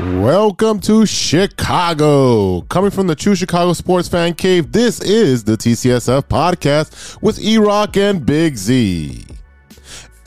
Welcome to Chicago. Coming from the True Chicago Sports Fan Cave, this is the TCSF podcast with E Rock and Big Z.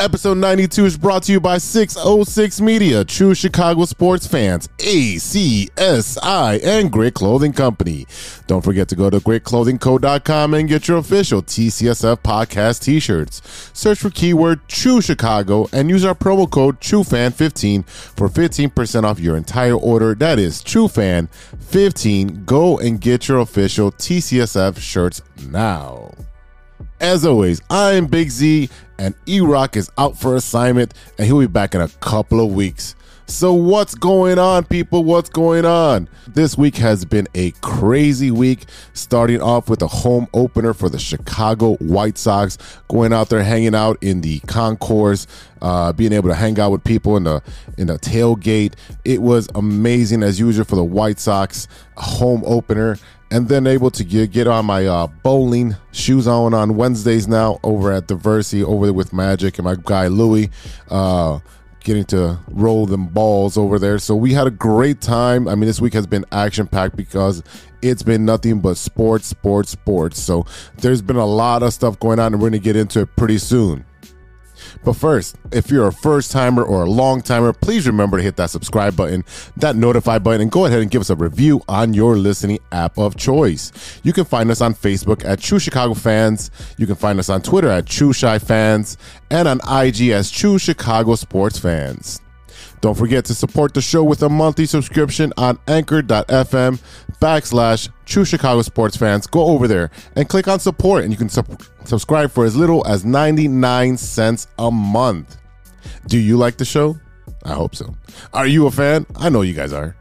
Episode 92 is brought to you by 606 Media, True Chicago Sports Fans, ACSI, and Grit Clothing Company. Don't forget to go to gritclothingco.com and get your official TCSF podcast t shirts. Search for keyword True Chicago and use our promo code TrueFan15 for 15% off your entire order. That is TrueFan15. Go and get your official TCSF shirts now. As always, I am Big Z, and E Rock is out for assignment, and he'll be back in a couple of weeks. So, what's going on, people? What's going on? This week has been a crazy week, starting off with a home opener for the Chicago White Sox, going out there, hanging out in the concourse, uh, being able to hang out with people in the in the tailgate. It was amazing as usual for the White Sox home opener and then able to get, get on my uh, bowling shoes on on Wednesdays now over at Diversity over there with Magic and my guy Louie. Uh, getting to roll them balls over there. So we had a great time. I mean, this week has been action packed because it's been nothing but sports, sports, sports. So there's been a lot of stuff going on, and we're going to get into it pretty soon. But first, if you're a first timer or a long timer, please remember to hit that subscribe button, that notify button, and go ahead and give us a review on your listening app of choice. You can find us on Facebook at True Chicago Fans. You can find us on Twitter at True Chi Fans and on IG as True Chicago Sports Fans. Don't forget to support the show with a monthly subscription on anchor.fm backslash true Chicago sports fans. Go over there and click on support, and you can subscribe for as little as 99 cents a month. Do you like the show? I hope so. Are you a fan? I know you guys are.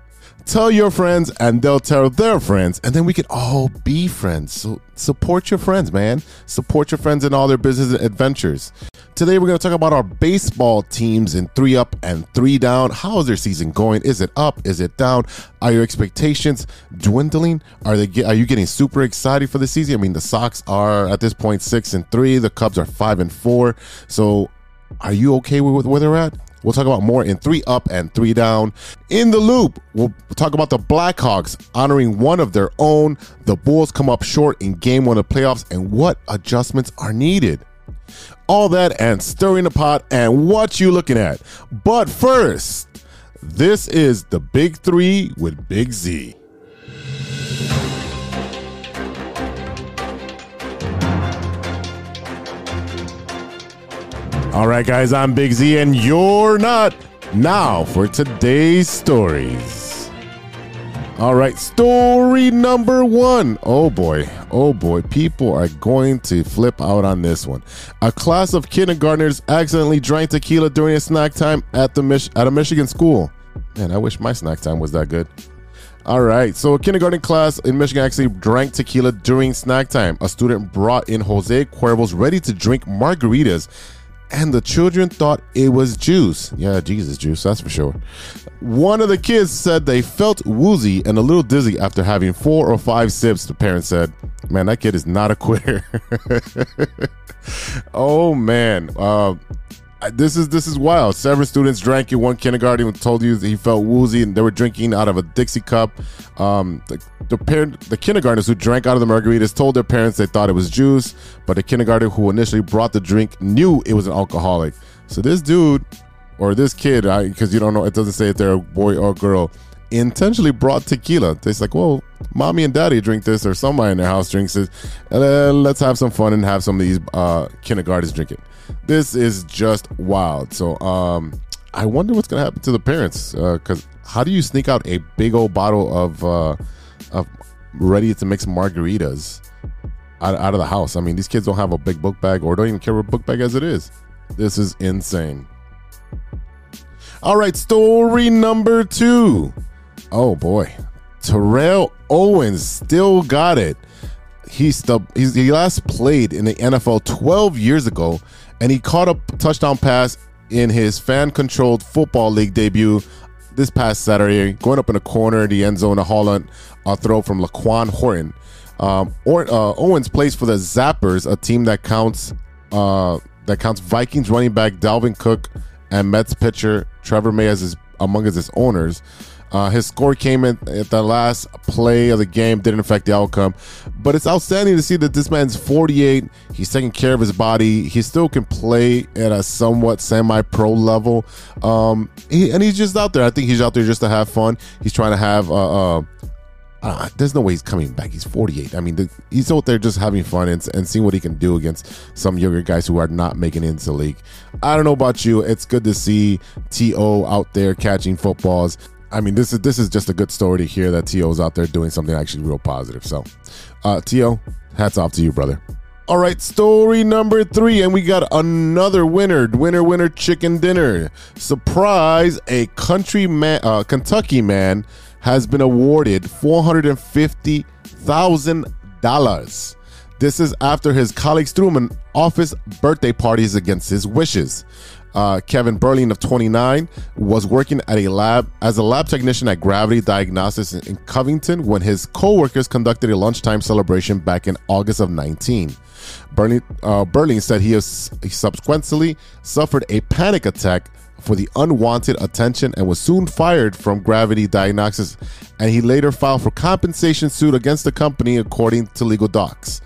Tell your friends, and they'll tell their friends, and then we can all be friends. So support your friends, man. Support your friends in all their business adventures. Today, we're going to talk about our baseball teams in three up and three down. How is their season going? Is it up? Is it down? Are your expectations dwindling? Are they? Are you getting super excited for the season? I mean, the Sox are at this point six and three. The Cubs are five and four. So, are you okay with where they're at? We'll talk about more in three up and three down. In the loop, we'll talk about the Blackhawks honoring one of their own. The Bulls come up short in game one of playoffs and what adjustments are needed all that and stirring the pot and what you looking at. But first, this is the Big Three with Big Z. All right, guys, I'm Big Z and you're not. Now for today's stories. All right, story number one. Oh boy, oh boy, people are going to flip out on this one. A class of kindergartners accidentally drank tequila during a snack time at the Mich- at a Michigan school. Man, I wish my snack time was that good. All right, so a kindergarten class in Michigan actually drank tequila during snack time. A student brought in Jose Cuervo's ready to drink margaritas and the children thought it was juice. Yeah, Jesus juice, that's for sure. One of the kids said they felt woozy and a little dizzy after having four or five sips. The parent said, Man, that kid is not a quitter. oh, man. Uh, this is this is wild. Seven students drank it. One kindergarten told you he felt woozy, and they were drinking out of a Dixie cup. Um, the, the parent, the kindergartners who drank out of the margaritas told their parents they thought it was juice, but the kindergarten who initially brought the drink knew it was an alcoholic. So this dude or this kid, because you don't know, it doesn't say if they're a boy or girl, intentionally brought tequila. It's like, well, mommy and daddy drink this, or somebody in their house drinks it. Let's have some fun and have some of these uh, kindergartens drink it. This is just wild. So, um, I wonder what's gonna happen to the parents because uh, how do you sneak out a big old bottle of uh, of ready to mix margaritas out, out of the house? I mean, these kids don't have a big book bag or don't even carry a book bag as it is. This is insane. All right, story number two. Oh boy, Terrell Owens still got it. He's the he's, he last played in the NFL 12 years ago, and he caught a touchdown pass in his fan-controlled football league debut this past Saturday, going up in the corner the end zone, a Holland a throw from Laquan Horton. Um, or, uh, Owens plays for the Zappers, a team that counts uh, that counts Vikings running back Dalvin Cook and Mets pitcher Trevor May as his among his owners. Uh, his score came in at the last play of the game, didn't affect the outcome. But it's outstanding to see that this man's 48. He's taking care of his body. He still can play at a somewhat semi pro level. Um, he, and he's just out there. I think he's out there just to have fun. He's trying to have. Uh, uh, uh, there's no way he's coming back. He's 48. I mean, the, he's out there just having fun and, and seeing what he can do against some younger guys who are not making it into the league. I don't know about you. It's good to see T.O. out there catching footballs. I mean, this is this is just a good story to hear that T.O. is out there doing something actually real positive. So, uh, T.O., hats off to you, brother. All right, story number three, and we got another winner. Winner, winner, chicken dinner. Surprise! A country man, uh, Kentucky man, has been awarded four hundred and fifty thousand dollars. This is after his colleagues threw him an office birthday parties against his wishes. Uh, Kevin Berling of 29 was working at a lab as a lab technician at Gravity Diagnostics in Covington when his coworkers conducted a lunchtime celebration back in August of 19. Berling, uh, Berling said he, has, subsequently suffered a panic attack for the unwanted attention and was soon fired from Gravity Diagnostics, and he later filed for compensation suit against the company, according to legal docs.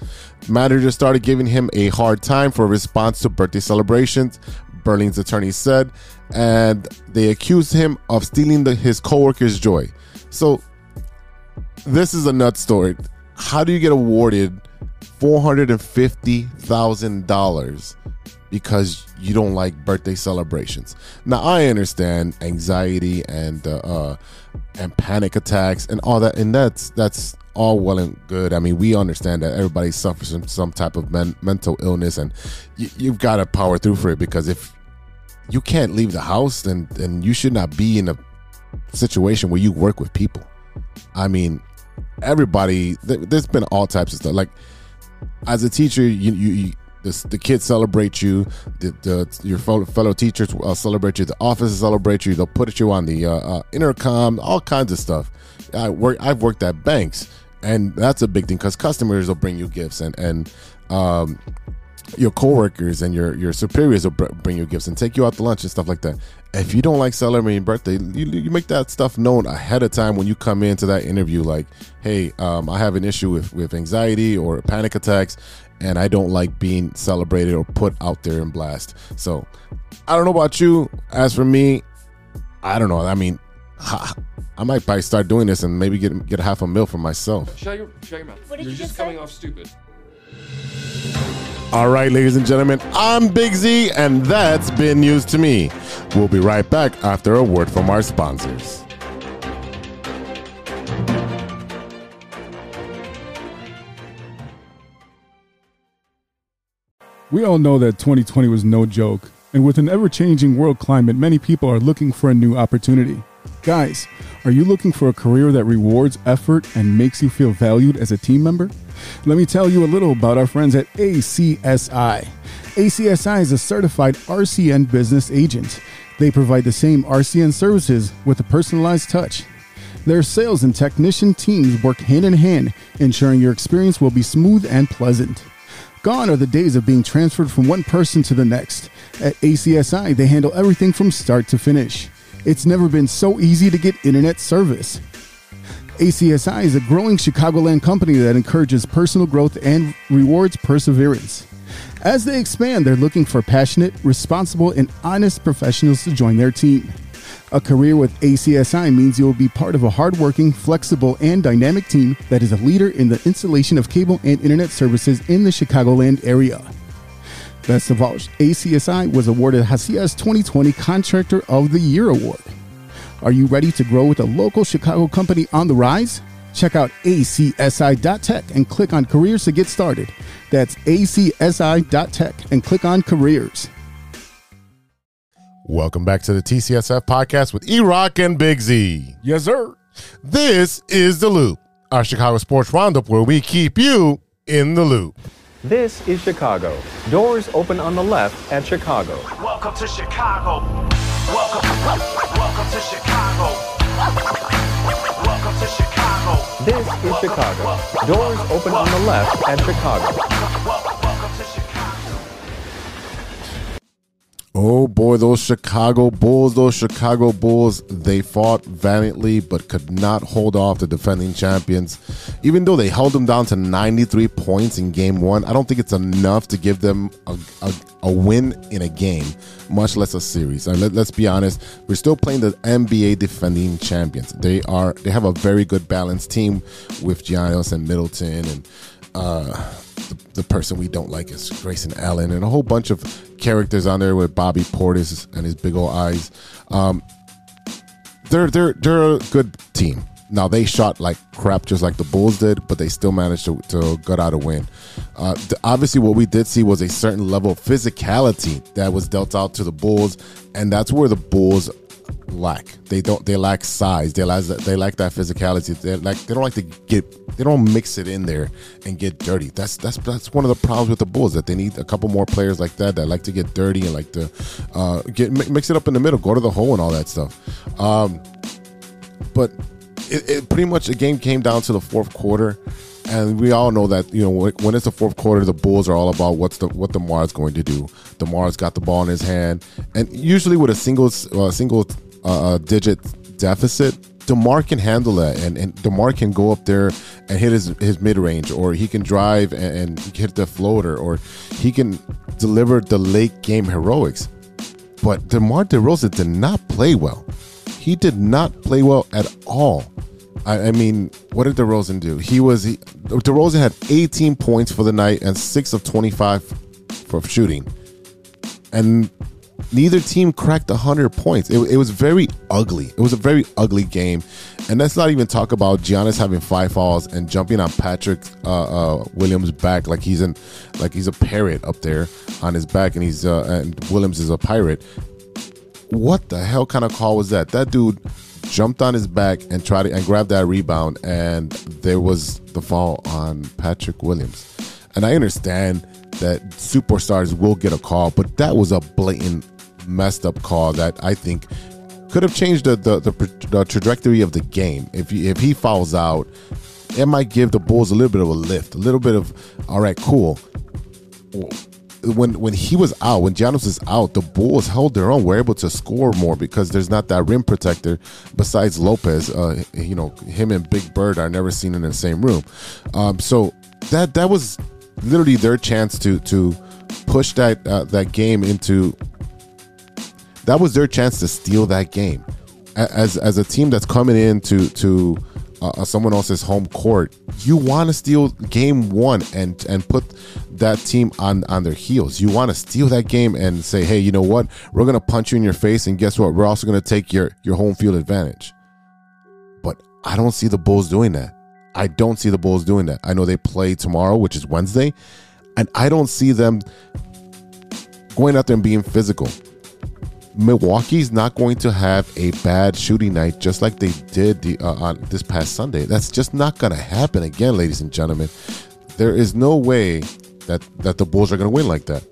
Managers started giving him a hard time for a response to birthday celebrations, Berling's attorney said, and they accused him of stealing the, his coworker's joy. So, this is a nut story. How do you get awarded four hundred and fifty thousand dollars because you don't like birthday celebrations? Now, I understand anxiety and uh, uh, and panic attacks and all that, and that's that's all well and good. I mean, we understand that everybody suffers from some type of men- mental illness, and you, you've got to power through for it because if you can't leave the house, and then you should not be in a situation where you work with people. I mean, everybody. There's been all types of stuff. Like as a teacher, you you. you the, kids celebrate you. The, the your fellow, teachers uh, celebrate you. The offices celebrate you. They'll put you on the uh, uh, intercom. All kinds of stuff. I work. I've worked at banks, and that's a big thing because customers will bring you gifts, and and um, your coworkers and your your superiors will bring you gifts and take you out to lunch and stuff like that. If you don't like celebrating birthday, you, you make that stuff known ahead of time when you come into that interview. Like, hey, um, I have an issue with with anxiety or panic attacks, and I don't like being celebrated or put out there and blast. So, I don't know about you. As for me, I don't know. I mean, I might probably start doing this and maybe get get half a meal for myself. Shut your, shut your mouth. What did You're you just just coming off stupid. All right, ladies and gentlemen, I'm Big Z, and that's been news to me. We'll be right back after a word from our sponsors. We all know that 2020 was no joke, and with an ever changing world climate, many people are looking for a new opportunity. Guys, are you looking for a career that rewards effort and makes you feel valued as a team member? Let me tell you a little about our friends at ACSI. ACSI is a certified RCN business agent. They provide the same RCN services with a personalized touch. Their sales and technician teams work hand in hand, ensuring your experience will be smooth and pleasant. Gone are the days of being transferred from one person to the next. At ACSI, they handle everything from start to finish. It's never been so easy to get internet service. ACSI is a growing Chicagoland company that encourages personal growth and rewards perseverance. As they expand, they're looking for passionate, responsible, and honest professionals to join their team. A career with ACSI means you will be part of a hardworking, flexible, and dynamic team that is a leader in the installation of cable and internet services in the Chicagoland area. Best of all, ACSI was awarded Hacia's 2020 Contractor of the Year award. Are you ready to grow with a local Chicago company on the rise? Check out acsi.tech and click on careers to get started. That's acsi.tech and click on careers. Welcome back to the TCSF podcast with E Rock and Big Z. Yes, sir. This is The Loop, our Chicago sports roundup where we keep you in the loop. This is Chicago. Doors open on the left at Chicago. Welcome to Chicago. Welcome, welcome to Chicago. Welcome to Chicago. This is Chicago. Doors open on the left at Chicago. Oh boy, those Chicago Bulls, those Chicago Bulls, they fought valiantly but could not hold off the defending champions. Even though they held them down to 93 points in game one, I don't think it's enough to give them a, a, a win in a game, much less a series. And let, us be honest, we're still playing the NBA defending champions. They are they have a very good balanced team with Giannis and Middleton and uh, the, the person we don't like is Grayson Allen and a whole bunch of characters on there with Bobby Portis and his big old eyes. Um, they're they're they're a good team. Now they shot like crap, just like the Bulls did, but they still managed to, to gut out a win. Uh, the, obviously, what we did see was a certain level of physicality that was dealt out to the Bulls, and that's where the Bulls lack. They don't. They lack size. They lack. They lack that physicality. They like. They don't like to get. They don't mix it in there and get dirty. That's that's that's one of the problems with the Bulls that they need a couple more players like that that like to get dirty and like to uh, get mix it up in the middle, go to the hole and all that stuff. Um, but it, it pretty much the game came down to the fourth quarter and we all know that you know when it's the fourth quarter, the Bulls are all about what's the what Demar's going to do. Demar's got the ball in his hand, and usually with a single uh, single uh, digit deficit, Demar can handle that, and, and Demar can go up there and hit his his mid range, or he can drive and, and hit the floater, or he can deliver the late game heroics. But DeMar DeRozan did not play well. He did not play well at all. I, I mean, what did DeRozan do? He was he, DeRozan had 18 points for the night and six of 25 for shooting, and neither team cracked 100 points. It, it, was very ugly. It was a very ugly game. And let's not even talk about Giannis having five fouls and jumping on Patrick uh, uh, Williams' back like he's in, like he's a parrot up there on his back, and he's uh, and Williams is a pirate. What the hell kind of call was that? That dude jumped on his back and tried to, and grabbed that rebound, and there was the fall on Patrick Williams. And I understand that superstars will get a call, but that was a blatant messed up call that I think could have changed the the, the, the trajectory of the game. If he, if he fouls out, it might give the Bulls a little bit of a lift, a little bit of all right, cool when when he was out, when Giannis was out, the Bulls held their own. Were able to score more because there's not that rim protector besides Lopez. Uh, you know, him and Big Bird are never seen in the same room. Um, so that that was literally their chance to to push that uh, that game into. That was their chance to steal that game, as as a team that's coming in to to uh, uh, someone else's home court, you want to steal game one and and put that team on on their heels. You want to steal that game and say, hey, you know what? We're gonna punch you in your face, and guess what? We're also gonna take your your home field advantage. But I don't see the Bulls doing that. I don't see the Bulls doing that. I know they play tomorrow, which is Wednesday, and I don't see them going out there and being physical. Milwaukee's not going to have a bad shooting night just like they did the, uh, on this past Sunday. That's just not going to happen again, ladies and gentlemen. There is no way that that the Bulls are going to win like that.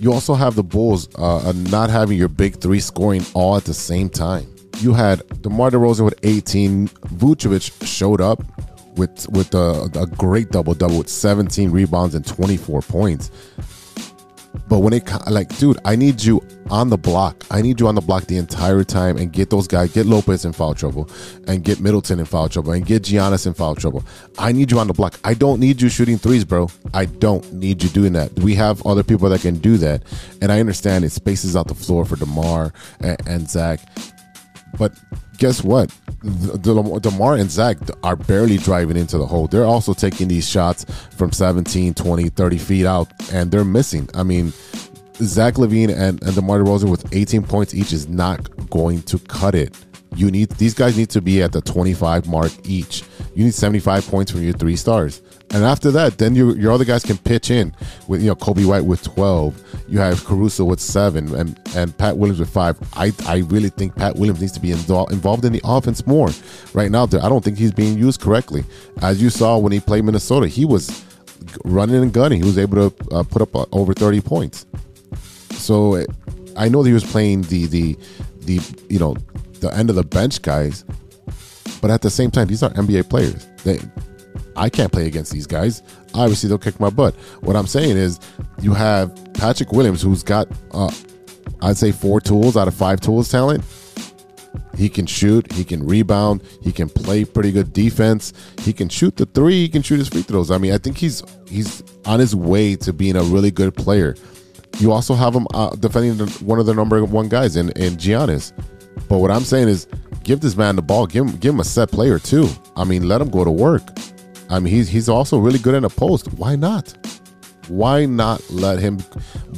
You also have the Bulls uh, not having your big three scoring all at the same time. You had DeMar DeRozan with 18. Vucevic showed up with with a, a great double double with 17 rebounds and 24 points. But when it like, dude, I need you on the block. I need you on the block the entire time and get those guys, get Lopez in foul trouble, and get Middleton in foul trouble, and get Giannis in foul trouble. I need you on the block. I don't need you shooting threes, bro. I don't need you doing that. We have other people that can do that, and I understand it spaces out the floor for Demar and, and Zach, but guess what? The, the, DeMar and Zach are barely driving into the hole. They're also taking these shots from 17, 20, 30 feet out, and they're missing. I mean, Zach LaVine and, and DeMar DeRozan with 18 points each is not going to cut it. You need these guys need to be at the 25 mark each. You need 75 points from your three stars. And after that, then your your other guys can pitch in with you know Coby White with twelve. You have Caruso with seven, and and Pat Williams with five. I I really think Pat Williams needs to be involved involved in the offense more. Right now, I don't think he's being used correctly. As you saw when he played Minnesota, he was running and gunning. He was able to uh, put up uh, over thirty points. So I know that he was playing the the the you know the end of the bench guys, but at the same time, these are NBA players. They I can't play against these guys. Obviously, they'll kick my butt. What I'm saying is, you have Patrick Williams, who's got, uh, I'd say, four tools out of five tools talent. He can shoot, he can rebound, he can play pretty good defense. He can shoot the three, he can shoot his free throws. I mean, I think he's he's on his way to being a really good player. You also have him uh, defending the, one of the number one guys in in Giannis. But what I'm saying is, give this man the ball. Give him give him a set player too. I mean, let him go to work. I mean, he's he's also really good in a post. Why not? Why not let him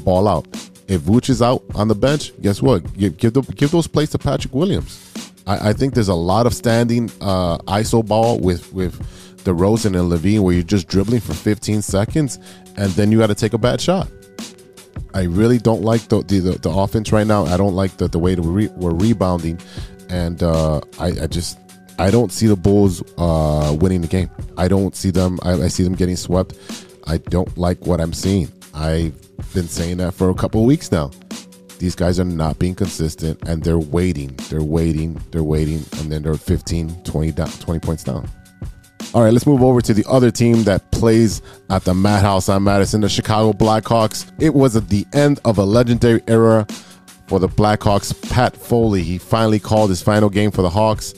ball out? If Vooch is out on the bench, guess what? Give give, the, give those plays to Patrick Williams. I, I, think there's a lot of standing uh, ISO ball with with DeRozan and LaVine where you're just dribbling for 15 seconds and then you got to take a bad shot. I really don't like the, the, the, the offense right now. I don't like the, the way that we're, we're rebounding, and uh, I, I just I don't see the Bulls uh, winning the game. I don't see them. I, I, see them getting swept. I don't like what I'm seeing. I've been saying that for a couple weeks now. These guys are not being consistent, and they're waiting. They're waiting. They're waiting, and then they're 15, 20 down, 20 points down. All right, let's move over to the other team that plays at the Madhouse on Madison, the Chicago Blackhawks. It was at the end of a legendary era for the Blackhawks. Pat Foley, he finally called his final game for the Hawks.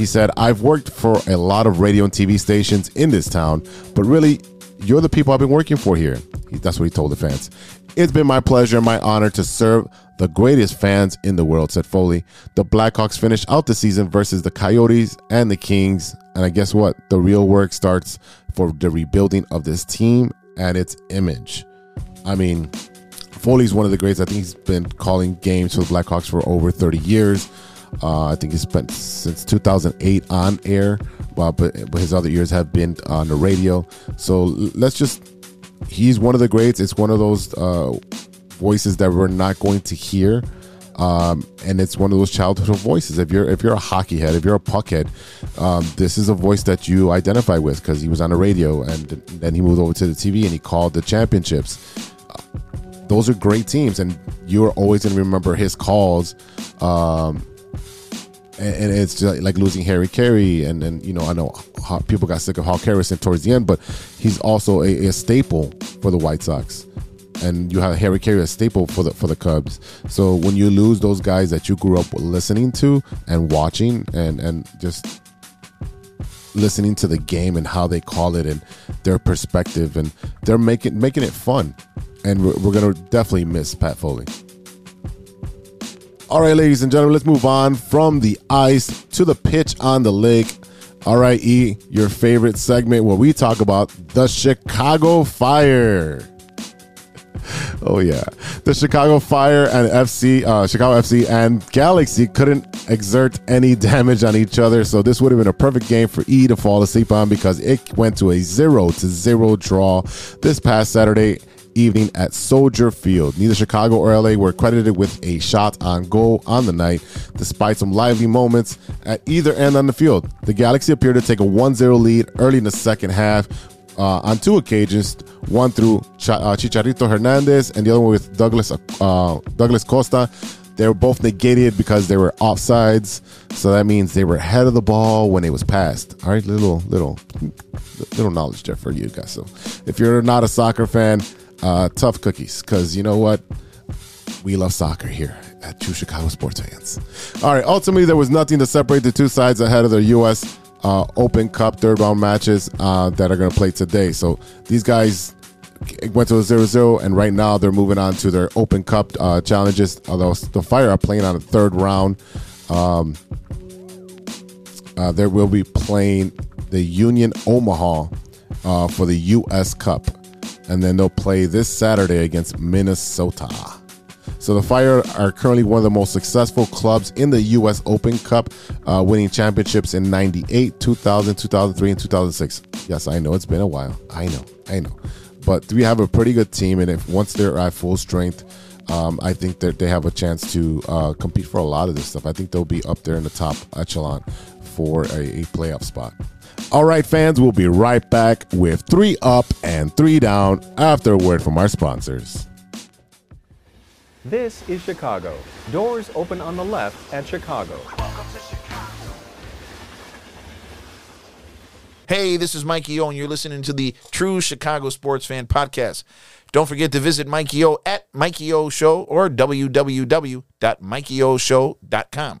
He said, I've worked for a lot of radio and TV stations in this town, but really, you're the people I've been working for here. That's what he told the fans. It's been my pleasure and my honor to serve the greatest fans in the world, said Foley. The Blackhawks finished out the season versus the Coyotes and the Kings. And I guess what? The real work starts for the rebuilding of this team and its image. I mean, Foley's one of the greats. I think he's been calling games for the Blackhawks for over 30 years. Uh, I think he spent since 2008 on air, but, but his other years have been on the radio. So let's just, he's one of the greats. It's one of those uh, voices that we're not going to hear. Um, and it's one of those childhood voices. If you're if you're a hockey head, if you're a puck head, um, this is a voice that you identify with because he was on the radio and then he moved over to the TV and he called the championships. Uh, those are great teams, and you're always going to remember his calls um, and, and it's like losing Harry Caray, and and you know I know people got sick of Hawk Harrelson towards the end, but he's also a, a staple for the White Sox and you have Harry Caray a staple for the for the Cubs. So when you lose those guys that you grew up listening to and watching and and just listening to the game and how they call it and their perspective and they're making making it fun. And we're, we're gonna definitely miss Pat Foley. All right, ladies and gentlemen, let's move on from the ice to the pitch on the lake. All right, E, your favorite segment where we talk about the Chicago Fire. Oh yeah, the Chicago Fire and FC, uh, Chicago FC and Galaxy couldn't exert any damage on each other, so this would have been a perfect game for E to fall asleep on because it went to a zero to zero draw this past Saturday evening at Soldier Field. Neither Chicago or LA were credited with a shot on goal on the night, despite some lively moments at either end on the field. The Galaxy appeared to take a 1 0 lead early in the second half. Uh, on two occasions, one through Ch- uh, Chicharito Hernandez and the other one with Douglas uh, Douglas Costa. They were both negated because they were offsides, so that means they were ahead of the ball when it was passed. All right, little little little knowledge there for you guys. So, if you're not a soccer fan, uh, tough cookies, because you know what? We love soccer here at True Chicago Sports Fans. All right, ultimately, there was nothing to separate the two sides ahead of the U.S. Uh, Open Cup third round matches uh, that are going to play today. So these guys went to a 0 0, and right now they're moving on to their Open Cup uh, challenges. Although the Fire are playing on a third round. Um, uh, they will be playing the Union Omaha uh, for the U.S. Cup and then they'll play this Saturday against Minnesota. So the Fire are currently one of the most successful clubs in the U.S. Open Cup, uh, winning championships in 98, 2000, 2003, and 2006. Yes, I know it's been a while. I know, I know. But we have a pretty good team, and if once they're at full strength, um, I think that they have a chance to uh, compete for a lot of this stuff. I think they'll be up there in the top echelon for a, a playoff spot. All right, fans, we'll be right back with three up and three down after a word from our sponsors. This is Chicago. Doors open on the left at Chicago. Welcome to Chicago. Hey, this is Mikey O, and you're listening to the True Chicago Sports Fan Podcast. Don't forget to visit Mikey O at Mikey O Show or www.mikeyoshow.com.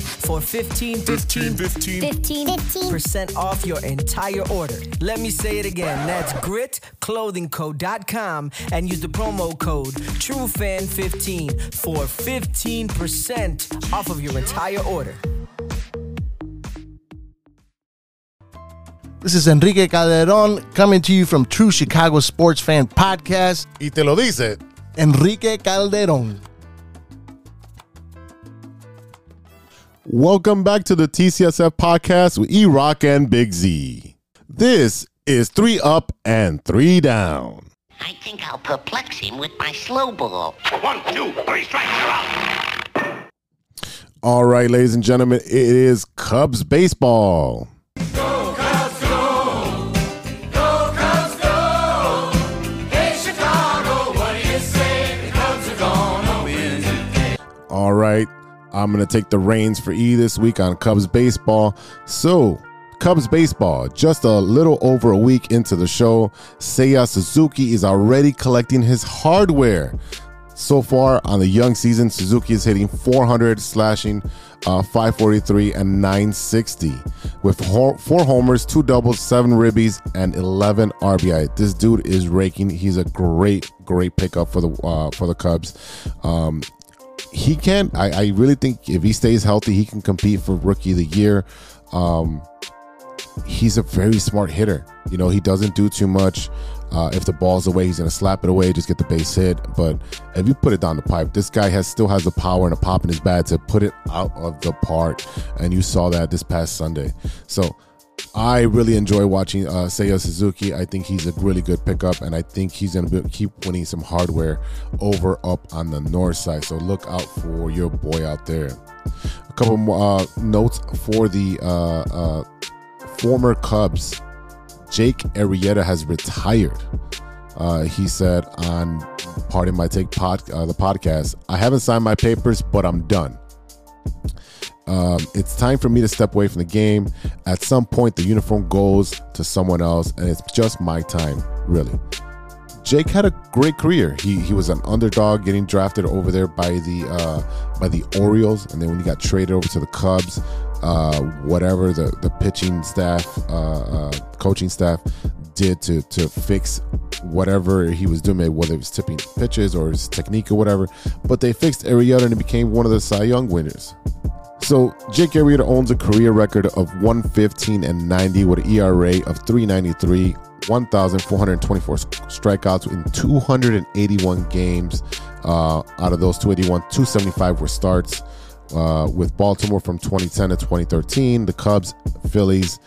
For 15 15 15. 15. percent off your entire order. Let me say it again. That's gritclothingco.com and use the promo code TrueFan15 for 15% off of your entire order. This is Enrique Calderon coming to you from True Chicago Sports Fan Podcast. Y te lo dice. Enrique Calderon. Welcome back to the TCSF podcast with E Rock and Big Z. This is three up and three down. I think I'll perplex him with my slow ball. One, two, three strikes, you're out. All right, ladies and gentlemen, it is Cubs baseball. Go, Cubs, go. Go, Cubs, go. Hey, Chicago, what do you say? The Cubs are gonna win today. All right, I'm going to take the reins for E this week on Cubs baseball. So, Cubs baseball, just a little over a week into the show, Seiya Suzuki is already collecting his hardware. So far on the young season, Suzuki is hitting 400, slashing uh, 543 and 960 with four homers, two doubles, seven ribbies, and 11 RBI. This dude is raking. He's a great, great pickup for the uh, for the Cubs. Um, he can. I, I really think if he stays healthy, he can compete for Rookie of the Year. Um, he's a very smart hitter. You know, he doesn't do too much. Uh, if the ball's away, he's gonna slap it away, just get the base hit. But if you put it down the pipe, this guy has still has the power and a pop in his bat to put it out of the park. And you saw that this past Sunday. So I really enjoy watching uh, Seiya Suzuki. I think he's a really good pickup, and I think he's going to keep winning some hardware over up on the north side. So look out for your boy out there. A couple more uh, notes for the uh, uh, former Cubs. Jake Arrieta has retired. Uh, he said on Pardon My Take pod, uh, the podcast, I haven't signed my papers, but I'm done. Um, it's time for me to step away from the game. At some point, the uniform goes to someone else, and it's just my time, really. Jake had a great career. He he was an underdog, getting drafted over there by the uh, by the Orioles, and then when he got traded over to the Cubs, uh, whatever the the pitching staff, uh, uh, coaching staff did to to fix whatever he was doing, whether it was tipping pitches or his technique or whatever, but they fixed Arrieta and he became one of the Cy Young winners. So Jake Arrieta owns a career record of 115 and 90 with an ERA of 393, 1,424 strikeouts in 281 games. Uh, out of those 281, 275 were starts. Uh, with Baltimore from 2010 to 2013, the Cubs, Phillies,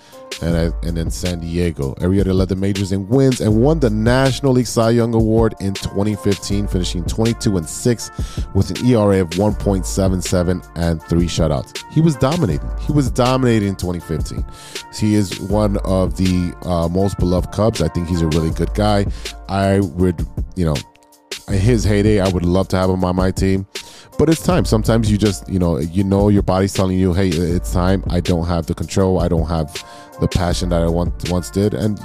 and uh, and then San Diego. Arrieta led the majors in wins and won the National League Cy Young Award in 2015, finishing 22 and 6 with an ERA of 1.77 and three shutouts. He was dominating. He was dominating in 2015. He is one of the uh, most beloved Cubs. I think he's a really good guy. I would, you know, in his heyday, I would love to have him on my team. But it's time. Sometimes you just, you know, you know your body's telling you, hey, it's time. I don't have the control. I don't have the passion that I once once did. And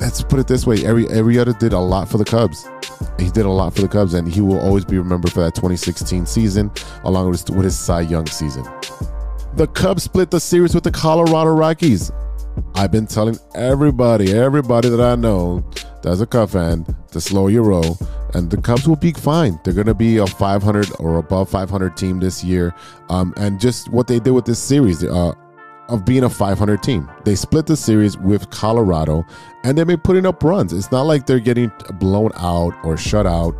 let's put it this way: every every other did a lot for the Cubs. he did a lot for the Cubs, and he will always be remembered for that 2016 season, along with his, with his Cy Young season. The Cubs split the series with the Colorado Rockies. I've been telling everybody, everybody that I know that's a Cub fan to slow your roll, and the Cubs will be fine. They're going to be a 500 or above 500 team this year, um, and just what they did with this series. Uh, of being a 500 team. They split the series with Colorado and they've been putting up runs. It's not like they're getting blown out or shut out.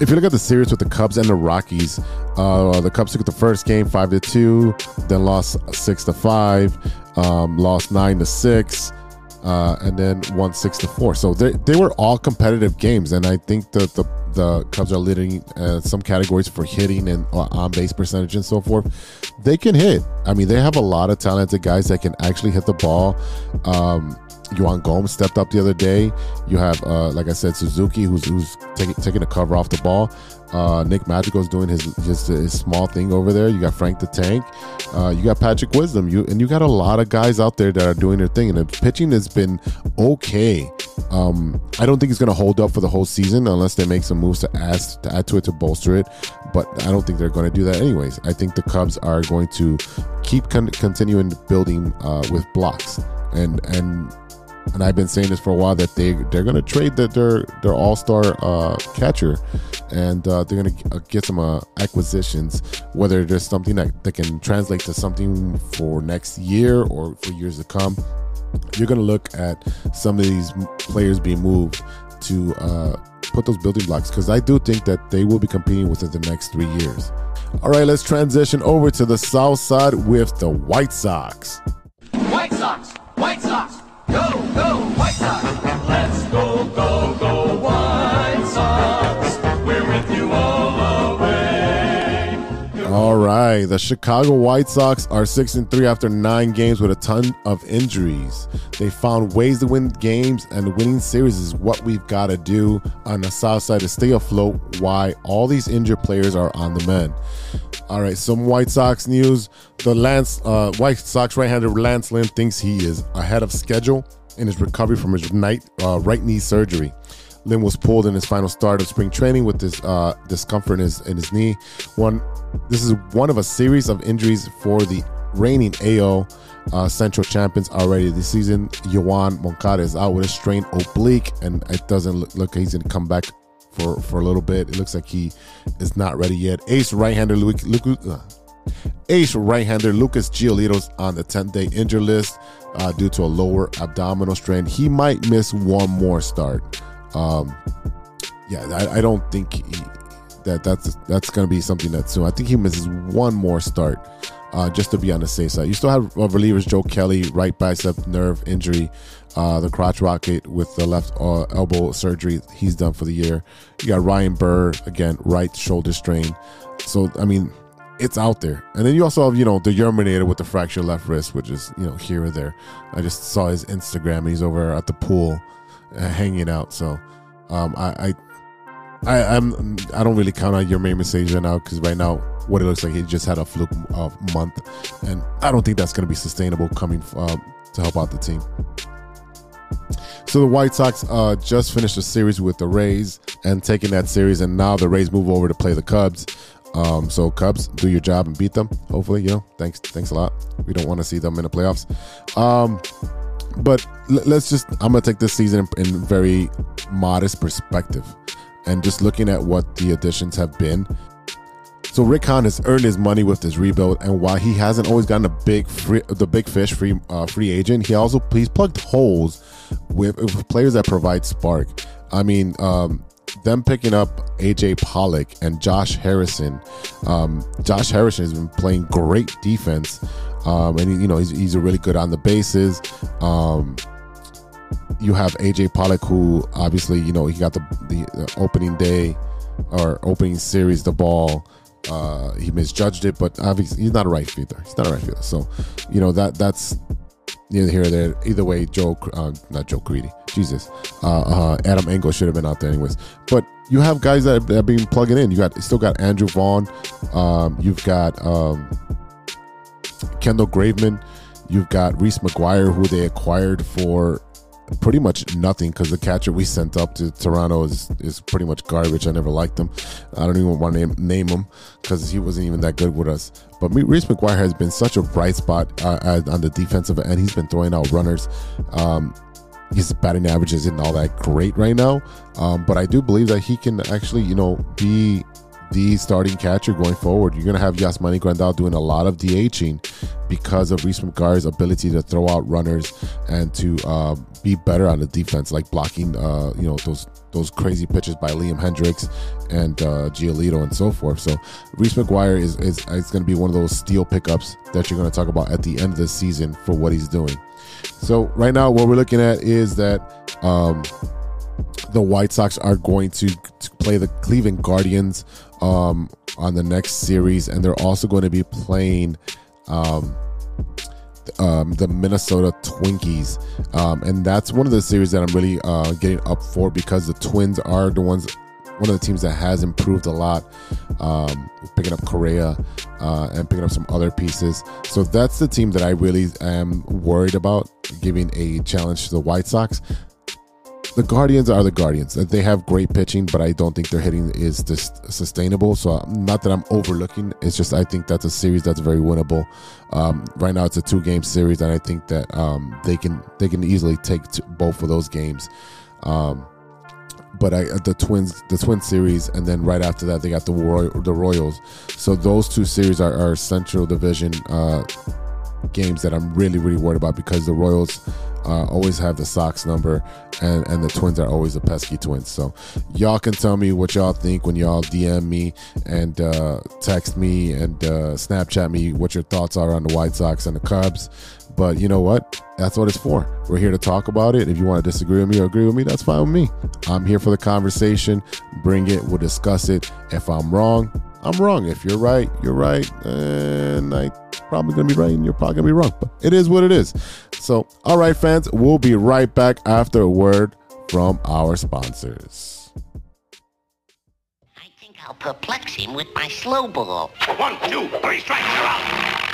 If you look at the series with the Cubs and the Rockies, uh, the Cubs took the first game 5 to 2, then lost 6 to 5, um, lost 9 to 6. Uh, and then won six to four. So they, they were all competitive games, and I think that the the Cubs are leading uh, some categories for hitting and uh, on base percentage and so forth. They can hit. I mean, they have a lot of talented guys that can actually hit the ball. Um, Yan Gomes stepped up the other day. You have, uh, like I said, Suzuki, who's who's taking taking the cover off the ball. Uh, Nick Madrigal's doing his just his small thing over there. You got Frank the Tank. Uh, you got Patrick Wisdom. You and you got a lot of guys out there that are doing their thing. And the pitching has been okay. Um, I don't think it's going to hold up for the whole season unless they make some moves to add to add to it to bolster it. But I don't think they're going to do that anyways. I think the Cubs are going to keep con- continuing building uh, with blocks and and and I've been saying this for a while that they they're going to trade that their their all star uh, catcher, and uh, they're going to get some uh, acquisitions. Whether there's something that, that can translate to something for next year or for years to come, you're going to look at some of these players being moved to uh, put those building blocks because I do think that they will be competing within the next three years. All right, let's transition over to the south side with the. White Sox, White Sox, go, go, White Sox. Let's go, go, go, White Sox. We're with you all the way. All right, the Chicago White Sox are six and three after nine games with a ton of injuries. They found ways to win games, and winning series is what we've got to do on the South Side to stay afloat. Why all these injured players are on the mend. All right, some White Sox news. The Lance uh, White Sox right-hander Lance Lynn thinks he is ahead of schedule in his recovery from his night, uh, right knee surgery. Lynn was pulled in his final start of spring training with this uh, discomfort in his in his knee. One, this is one of a series of injuries for the reigning AL uh, Central champions already this season. Yoán Moncada is out with a strained oblique, and it doesn't look, like he's going to come back for for a little bit. It looks like he is not ready yet. Ace right-hander Luke, Luke uh, Ace right-hander Lucas Giolito's on the 10-day injured list uh, due to a lower abdominal strain. He might miss one more start. Um, yeah, I, I don't think he, that that's that's going to be something that soon. I think he misses one more start uh, just to be on the safe side. You still have uh, relievers Joe Kelly, right bicep nerve injury, uh, the crotch rocket with the left uh, elbow surgery. He's done for the year. You got Ryan Burr again, right shoulder strain. So I mean, it's out there. And then you also have you know the Yerminator with the fractured left wrist, which is you know here or there. I just saw his Instagram. He's over at the pool, uh, hanging out. So um, I, I I, I'm I don't really count on Yermín Mercedes right now because right now what it looks like he just had a fluke uh, month, and I don't think that's going to be sustainable coming um, to help out the team. So the White Sox uh, just finished a series with the Rays and taking that series, and now the Rays move over to play the Cubs. Um, so Cubs, do your job and beat them. Hopefully, you know. Thanks, thanks a lot. We don't want to see them in the playoffs. Um, but l- let's just i'm gonna take this season in, in very modest perspective and just looking at what the additions have been so rick hahn has earned his money with this rebuild and while he hasn't always gotten a big free the big fish free uh, free agent he also he's plugged holes with, with players that provide spark i mean um them picking up AJ Pollock and Josh Harrison. Um, Josh Harrison has been playing great defense, um, and you know he's, he's really good on the bases. Um, you have AJ Pollock, who obviously you know he got the, the opening day or opening series the ball. Uh, he misjudged it, but obviously he's not a right fielder. He's not a right fielder, so you know that that's neither here or there. Either way, Joe, uh, not Joe Creedy, Jesus, uh, uh, Adam Engel should have been out there anyways. But you have guys that have been plugging in. You got still got Andrew Vaughn. Um, you've got um, Kendall Graveman. You've got Reese McGuire, who they acquired for pretty much nothing because the catcher we sent up to Toronto is is pretty much garbage. I never liked him. I don't even want to name, name him because he wasn't even that good with us. But Reese McGuire has been such a bright spot uh, on the defensive end. He's been throwing out runners. Um, his batting average isn't all that great right now, um, but I do believe that he can actually, you know, be the starting catcher going forward. You're going to have Yasmani Grandal doing a lot of DHing because of Reese McGuire's ability to throw out runners and to uh, be better on the defense, like blocking, uh, you know, those those crazy pitches by Liam Hendriks and uh, Giolito and so forth. So Reese McGuire is is, is going to be one of those steel pickups that you're going to talk about at the end of the season for what he's doing. So right now, what we're looking at is that um, the White Sox are going to, to play the Cleveland Guardians um, on the next series, and they're also going to be playing um, um, the Minnesota Twinkies, um, and that's one of the series that I'm really uh, getting up for because the Twins are the ones, one of the teams that has improved a lot, um, picking up Correa uh, and picking up some other pieces. So that's the team that I really am worried about giving a challenge to the White Sox the Guardians are the Guardians. They have great pitching, but I don't think their hitting is just sustainable. So, not that I'm overlooking. It's just I think that's a series that's very winnable. Um, right now, it's a two game series, and I think that um, they can they can easily take both of those games. Um, but I the Twins the Twin series, and then right after that, they got the Roy, the Royals. So those two series are, are Central Division uh, games that I'm really really worried about because the Royals uh, always have the Sox number, and and the Twins are always the pesky Twins. So y'all can tell me what y'all think when y'all DM me and uh, text me and uh, Snapchat me what your thoughts are on the White Sox and the Cubs. But you know what? That's what it's for. We're here to talk about it. If you want to disagree with me or agree with me, that's fine with me. I'm here for the conversation. Bring it. We'll discuss it. If I'm wrong, I'm wrong. If you're right, you're right. And I probably gonna be right and you're probably gonna be wrong. But it is what it is. So, all right, fans, we'll be right back after a word from our sponsors. I think I'll perplex him with my slow ball. One, two, three strikes, you're out.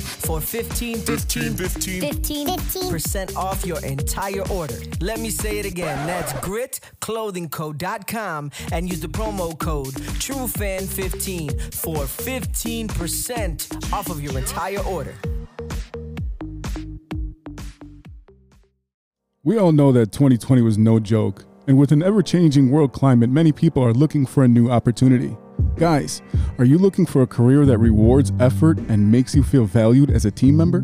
For 15 15 15. 15. percent off your entire order. Let me say it again. That's gritclothingco.com and use the promo code TrueFan15 for 15% off of your entire order. We all know that 2020 was no joke, and with an ever changing world climate, many people are looking for a new opportunity. Guys, are you looking for a career that rewards effort and makes you feel valued as a team member?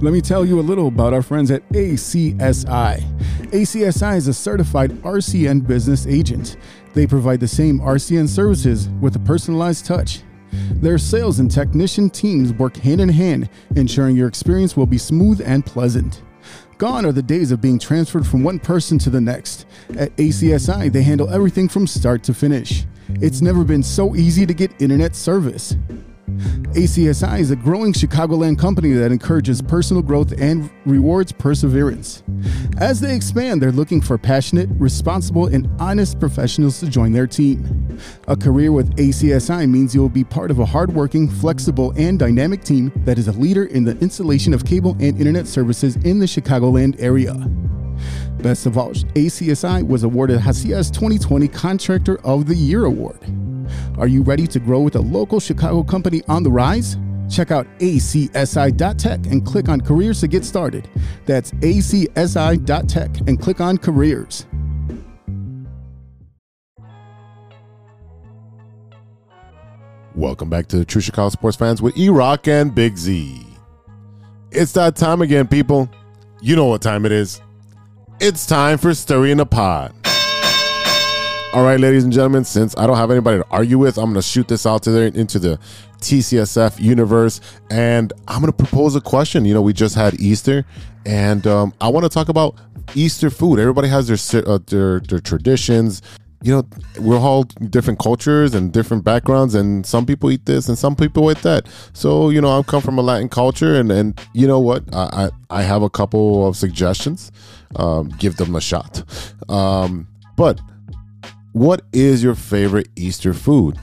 Let me tell you a little about our friends at ACSI. ACSI is a certified RCN business agent. They provide the same RCN services with a personalized touch. Their sales and technician teams work hand in hand, ensuring your experience will be smooth and pleasant. Gone are the days of being transferred from one person to the next. At ACSI, they handle everything from start to finish. It's never been so easy to get internet service. ACSI is a growing Chicagoland company that encourages personal growth and rewards perseverance. As they expand, they're looking for passionate, responsible, and honest professionals to join their team. A career with ACSI means you will be part of a hardworking, flexible, and dynamic team that is a leader in the installation of cable and internet services in the Chicagoland area. Best of all, ACSI was awarded Hacias 2020 Contractor of the Year Award. Are you ready to grow with a local Chicago company on the rise? Check out acsi.tech and click on careers to get started. That's acsi.tech and click on careers. Welcome back to the True Chicago Sports Fans with E Rock and Big Z. It's that time again, people. You know what time it is. It's time for Stirring the Pot. All right, ladies and gentlemen, since I don't have anybody to argue with, I'm going to shoot this out to into the TCSF universe, and I'm going to propose a question. You know, we just had Easter, and um, I want to talk about Easter food. Everybody has their uh, their their traditions. You know, we're all different cultures and different backgrounds, and some people eat this and some people eat that. So, you know, I come from a Latin culture, and and you know what? I I, I have a couple of suggestions. Um, give them a shot. Um, but what is your favorite Easter food?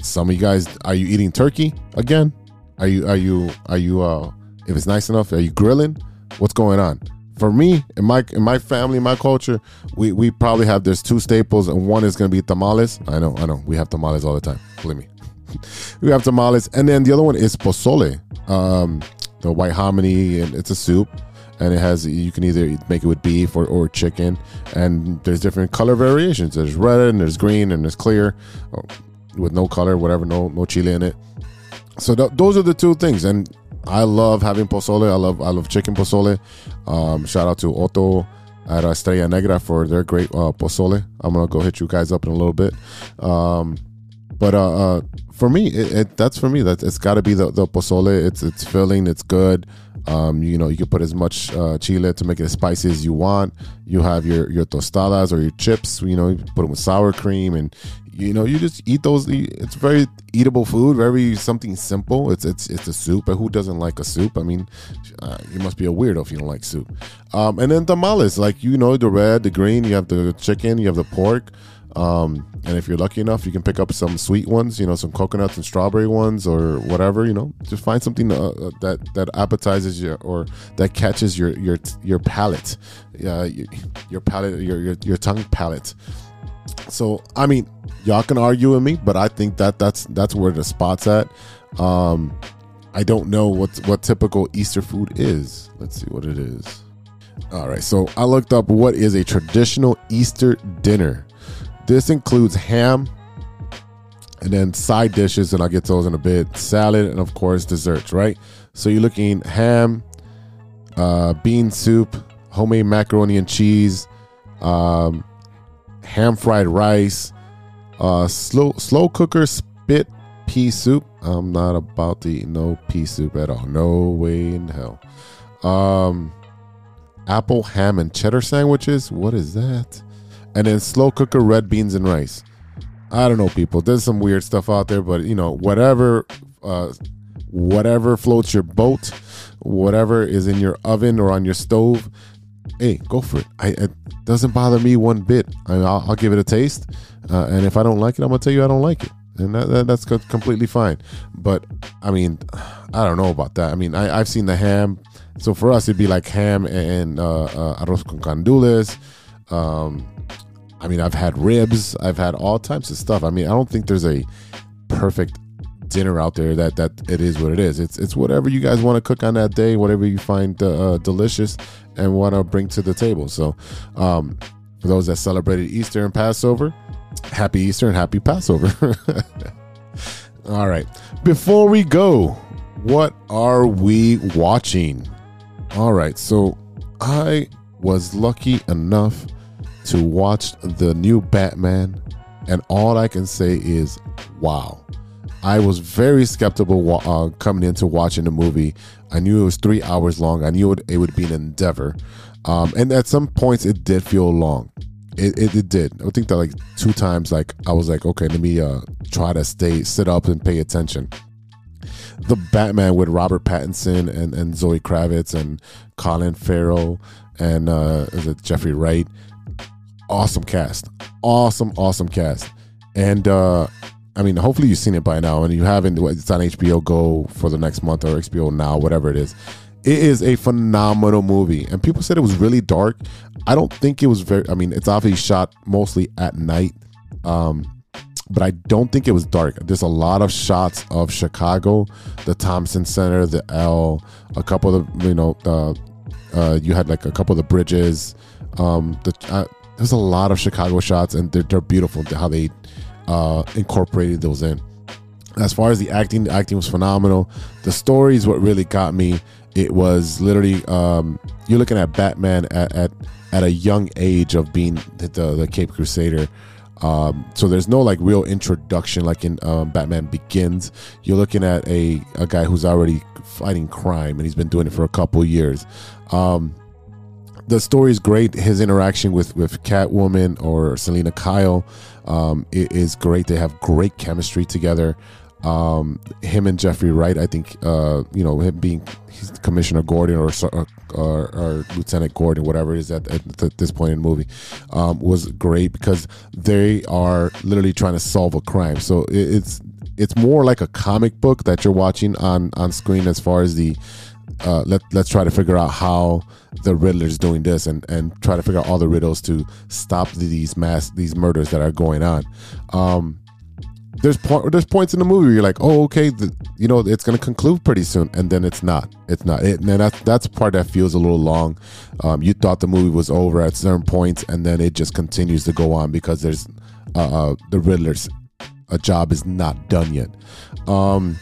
Some of you guys are you eating turkey again? Are you are you are you uh if it's nice enough, are you grilling? What's going on? For me, in my in my family, my culture, we we probably have there's two staples and one is gonna be tamales. I know, I know. We have tamales all the time. Believe me. we have tamales, and then the other one is pozole. Um the white hominy and it's a soup and it has you can either make it with beef or, or chicken and there's different color variations there's red and there's green and there's clear with no color whatever no no chile in it so th- those are the two things and i love having pozole. I love i love chicken pozole. Um, shout out to otto at estrella negra for their great uh, pozole. I'm gonna go hit you guys up in a little bit. Um, but uh, uh, for me, it, it, that's for me. That it's got to be the, the pozole. It's it's filling. It's good. Um, you know, you can put as much uh, chile to make it as spicy as you want. You have your your tostadas or your chips. You know, you put them with sour cream, and you know, you just eat those. It's very eatable food. Very something simple. It's it's it's a soup. But who doesn't like a soup? I mean, uh, you must be a weirdo if you don't like soup. Um, and then tamales, like you know, the red, the green. You have the chicken. You have the pork. Um, and if you're lucky enough, you can pick up some sweet ones, you know, some coconuts and strawberry ones or whatever, you know, just find something uh, uh, that, that appetizes you or that catches your, your, your palate, uh, your, palate, your, your, your tongue palate. So, I mean, y'all can argue with me, but I think that that's, that's where the spot's at. Um, I don't know what, what typical Easter food is. Let's see what it is. All right. So I looked up what is a traditional Easter dinner. This includes ham and then side dishes, and I'll get those in a bit. Salad and of course desserts, right? So you're looking ham, uh, bean soup, homemade macaroni and cheese, um, ham fried rice, uh, slow slow cooker spit pea soup. I'm not about to eat no pea soup at all. No way in hell. Um, apple ham and cheddar sandwiches. What is that? And then slow cooker red beans and rice. I don't know, people. There's some weird stuff out there, but you know, whatever, uh, whatever floats your boat, whatever is in your oven or on your stove, hey, go for it. I, it doesn't bother me one bit. I I'll, I'll give it a taste, uh, and if I don't like it, I'm gonna tell you I don't like it, and that, that, that's completely fine. But I mean, I don't know about that. I mean, I, I've seen the ham. So for us, it'd be like ham and uh, uh, arroz con gandules. Um, I mean, I've had ribs. I've had all types of stuff. I mean, I don't think there's a perfect dinner out there that that it is what it is. It's it's whatever you guys want to cook on that day, whatever you find uh, delicious and want to bring to the table. So, um, for those that celebrated Easter and Passover, happy Easter and happy Passover. all right. Before we go, what are we watching? All right. So, I was lucky enough to watch the new Batman, and all I can say is, wow. I was very skeptical uh, coming into watching the movie. I knew it was three hours long. I knew it, it would be an endeavor, um, and at some points it did feel long. It, it, it, did. I think that like two times, like I was like, okay, let me uh, try to stay, sit up, and pay attention. The Batman with Robert Pattinson and, and Zoe Kravitz and Colin Farrell and uh, is it Jeffrey Wright? Awesome cast. Awesome awesome cast. And uh i mean hopefully you've seen it by now and you haven't. It's on hbo go for the next month or hbo now whatever it is. It is a phenomenal movie. And people said it was really dark. I don't think it was very i mean it's obviously shot mostly at night um but I don't think it was dark. There's a lot of shots of Chicago, the Thompson Center, the L, a couple of you know, uh, uh, you had like a couple of the bridges. Um, the uh, there's a lot of Chicago shots, and they're, they're beautiful how they uh, incorporated those in. as far as the acting, the acting was phenomenal. The story is what really got me. It was literally um, you're looking at Batman at, at at a young age of being the the Cape Crusader. Um, so there's no like real introduction like in um, Batman Begins. You're looking at a a guy who's already fighting crime and he's been doing it for a couple years. Um, the story is great. His interaction with with Catwoman or Selina Kyle um, is great. They have great chemistry together. Um, him and Jeffrey Wright, I think, uh, you know, him being Commissioner Gordon or, or, or, or Lieutenant Gordon, whatever it is at, at, this point in the movie, um, was great because they are literally trying to solve a crime. So it, it's it's more like a comic book that you're watching on on screen as far as the uh, let let's try to figure out how the Riddler's doing this and and try to figure out all the riddles to stop these mass these murders that are going on. Um, there's point there's points in the movie where you're like, oh okay, the, you know it's gonna conclude pretty soon, and then it's not. It's not. It, and that's that's part that feels a little long. Um, you thought the movie was over at certain points, and then it just continues to go on because there's uh, uh the Riddler's a job is not done yet. Um,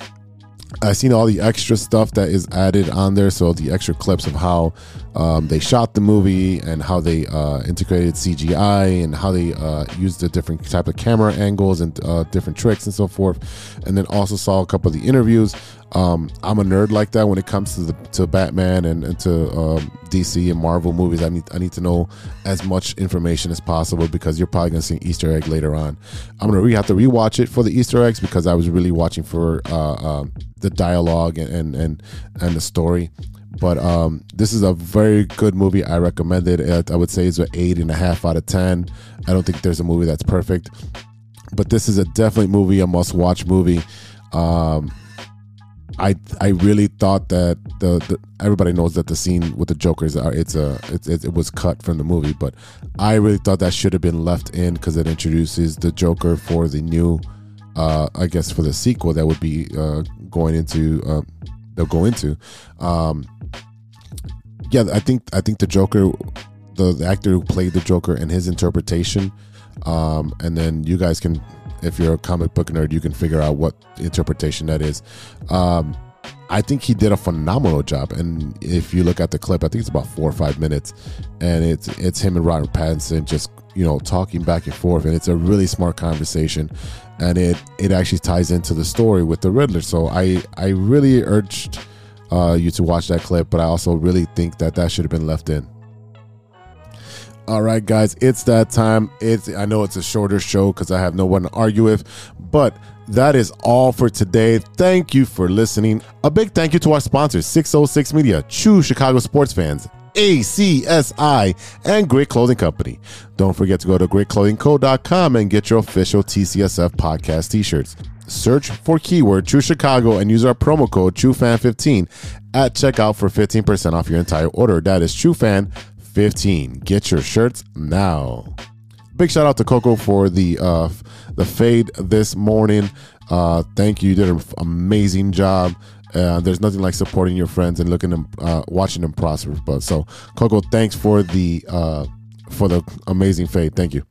I've seen all the extra stuff that is added on there. So the extra clips of how um, they shot the movie and how they uh, integrated CGI and how they uh, used the different type of camera angles and uh, different tricks and so forth. And then also saw a couple of the interviews. Um, I'm a nerd like that when it comes to the to Batman and, and to um, DC and Marvel movies. I need I need to know as much information as possible because you're probably gonna see an Easter egg later on. I'm gonna re- have to rewatch it for the Easter eggs because I was really watching for uh, uh, the dialogue and, and and and the story. But um, this is a very good movie. I recommend it. I would say it's an eight and a half out of ten. I don't think there's a movie that's perfect, but this is a definitely movie, a must watch movie. Um, I I really thought that the, the everybody knows that the scene with the Jokers are it's a it's, it, it was cut from the movie, but I really thought that should have been left in because it introduces the Joker for the new, uh, I guess for the sequel that would be uh, going into uh, they'll go into. Um, yeah, I think I think the Joker, the, the actor who played the Joker and his interpretation, um, and then you guys can, if you're a comic book nerd, you can figure out what interpretation that is. Um, I think he did a phenomenal job, and if you look at the clip, I think it's about four or five minutes, and it's it's him and Robert Pattinson just you know talking back and forth, and it's a really smart conversation, and it it actually ties into the story with the Riddler. So I I really urged uh, you to watch that clip, but I also really think that that should have been left in. All right, guys, it's that time. It's I know it's a shorter show because I have no one to argue with, but that is all for today. Thank you for listening. A big thank you to our sponsors, 606 Media, True Chicago Sports Fans, ACSI, and Grit Clothing Company. Don't forget to go to gritclothingco.com and get your official TCSF podcast t-shirts. Search for keyword True Chicago and use our promo code TrueFan15 at checkout for 15% off your entire order. That is TrueFan15. Get your shirts now. Big shout out to Coco for the uh, the fade this morning. Uh, thank you. You did an amazing job. Uh, there's nothing like supporting your friends and looking them, uh, watching them prosper. But so, Coco, thanks for the uh, for the amazing fade. Thank you.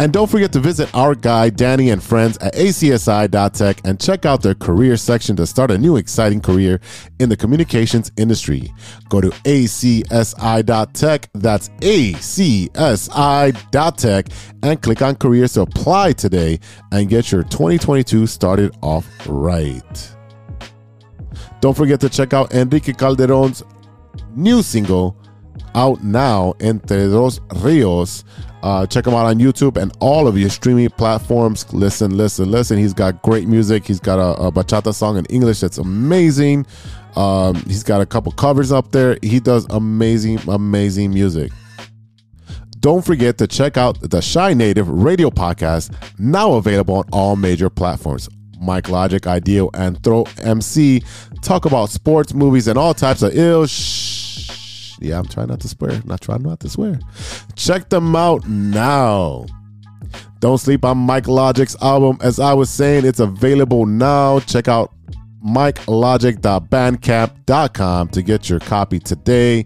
And don't forget to visit our guy, Danny and friends at acsi.tech and check out their career section to start a new exciting career in the communications industry. Go to acsi.tech, that's acsi.tech, and click on careers to apply today and get your 2022 started off right. Don't forget to check out Enrique Calderon's new single out now, Entre Dos Rios. Uh, check him out on YouTube and all of your streaming platforms. Listen, listen, listen. He's got great music. He's got a, a bachata song in English that's amazing. Um, he's got a couple covers up there. He does amazing, amazing music. Don't forget to check out the Chi Native radio podcast, now available on all major platforms. Mike Logic, Ideal, and Throw MC talk about sports, movies, and all types of ill sh- Yeah, I'm trying not to swear. Not trying not to swear. Check them out now. Don't sleep on Mike Logic's album. As I was saying, it's available now. Check out mikelogic.bandcamp.com to get your copy today.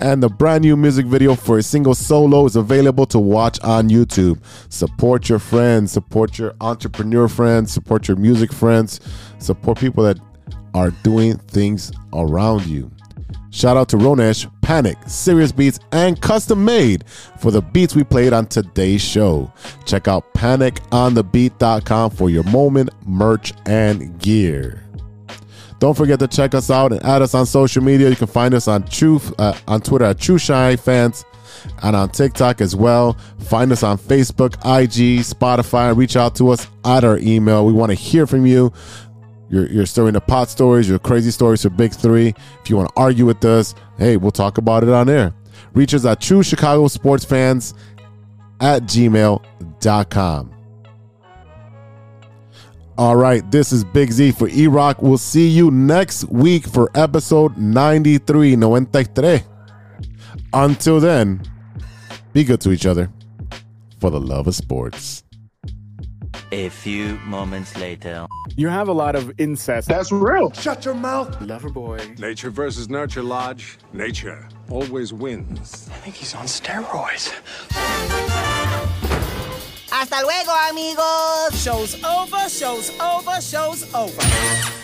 And the brand new music video for a single solo is available to watch on YouTube. Support your friends, support your entrepreneur friends, support your music friends, support people that are doing things around you. Shout out to Ronesh, Panic, Serious Beats, and Custom Made for the beats we played on today's show. Check out paniconthebeat.com for your moment, merch, and gear. Don't forget to check us out and add us on social media. You can find us on Truth uh, on Twitter at True Chi Fans and on TikTok as well. Find us on Facebook, IG, Spotify. Reach out to us at our email. We want to hear from you. Your, your stirring the pot stories, your crazy stories for Big Three. If you want to argue with us, hey, we'll talk about it on air. Reach us at True Chicago Sports Fans at gmail.com. All right, this is Big Z for E Rock. We'll see you next week for episode 93, 93. Until then, be good to each other for the love of sports. A few moments later. You have a lot of incest. That's real. Shut your mouth. Lover boy. Nature versus nurture, Lodge. Nature always wins. I think he's on steroids. Hasta luego, amigos. Show's over, show's over, show's over.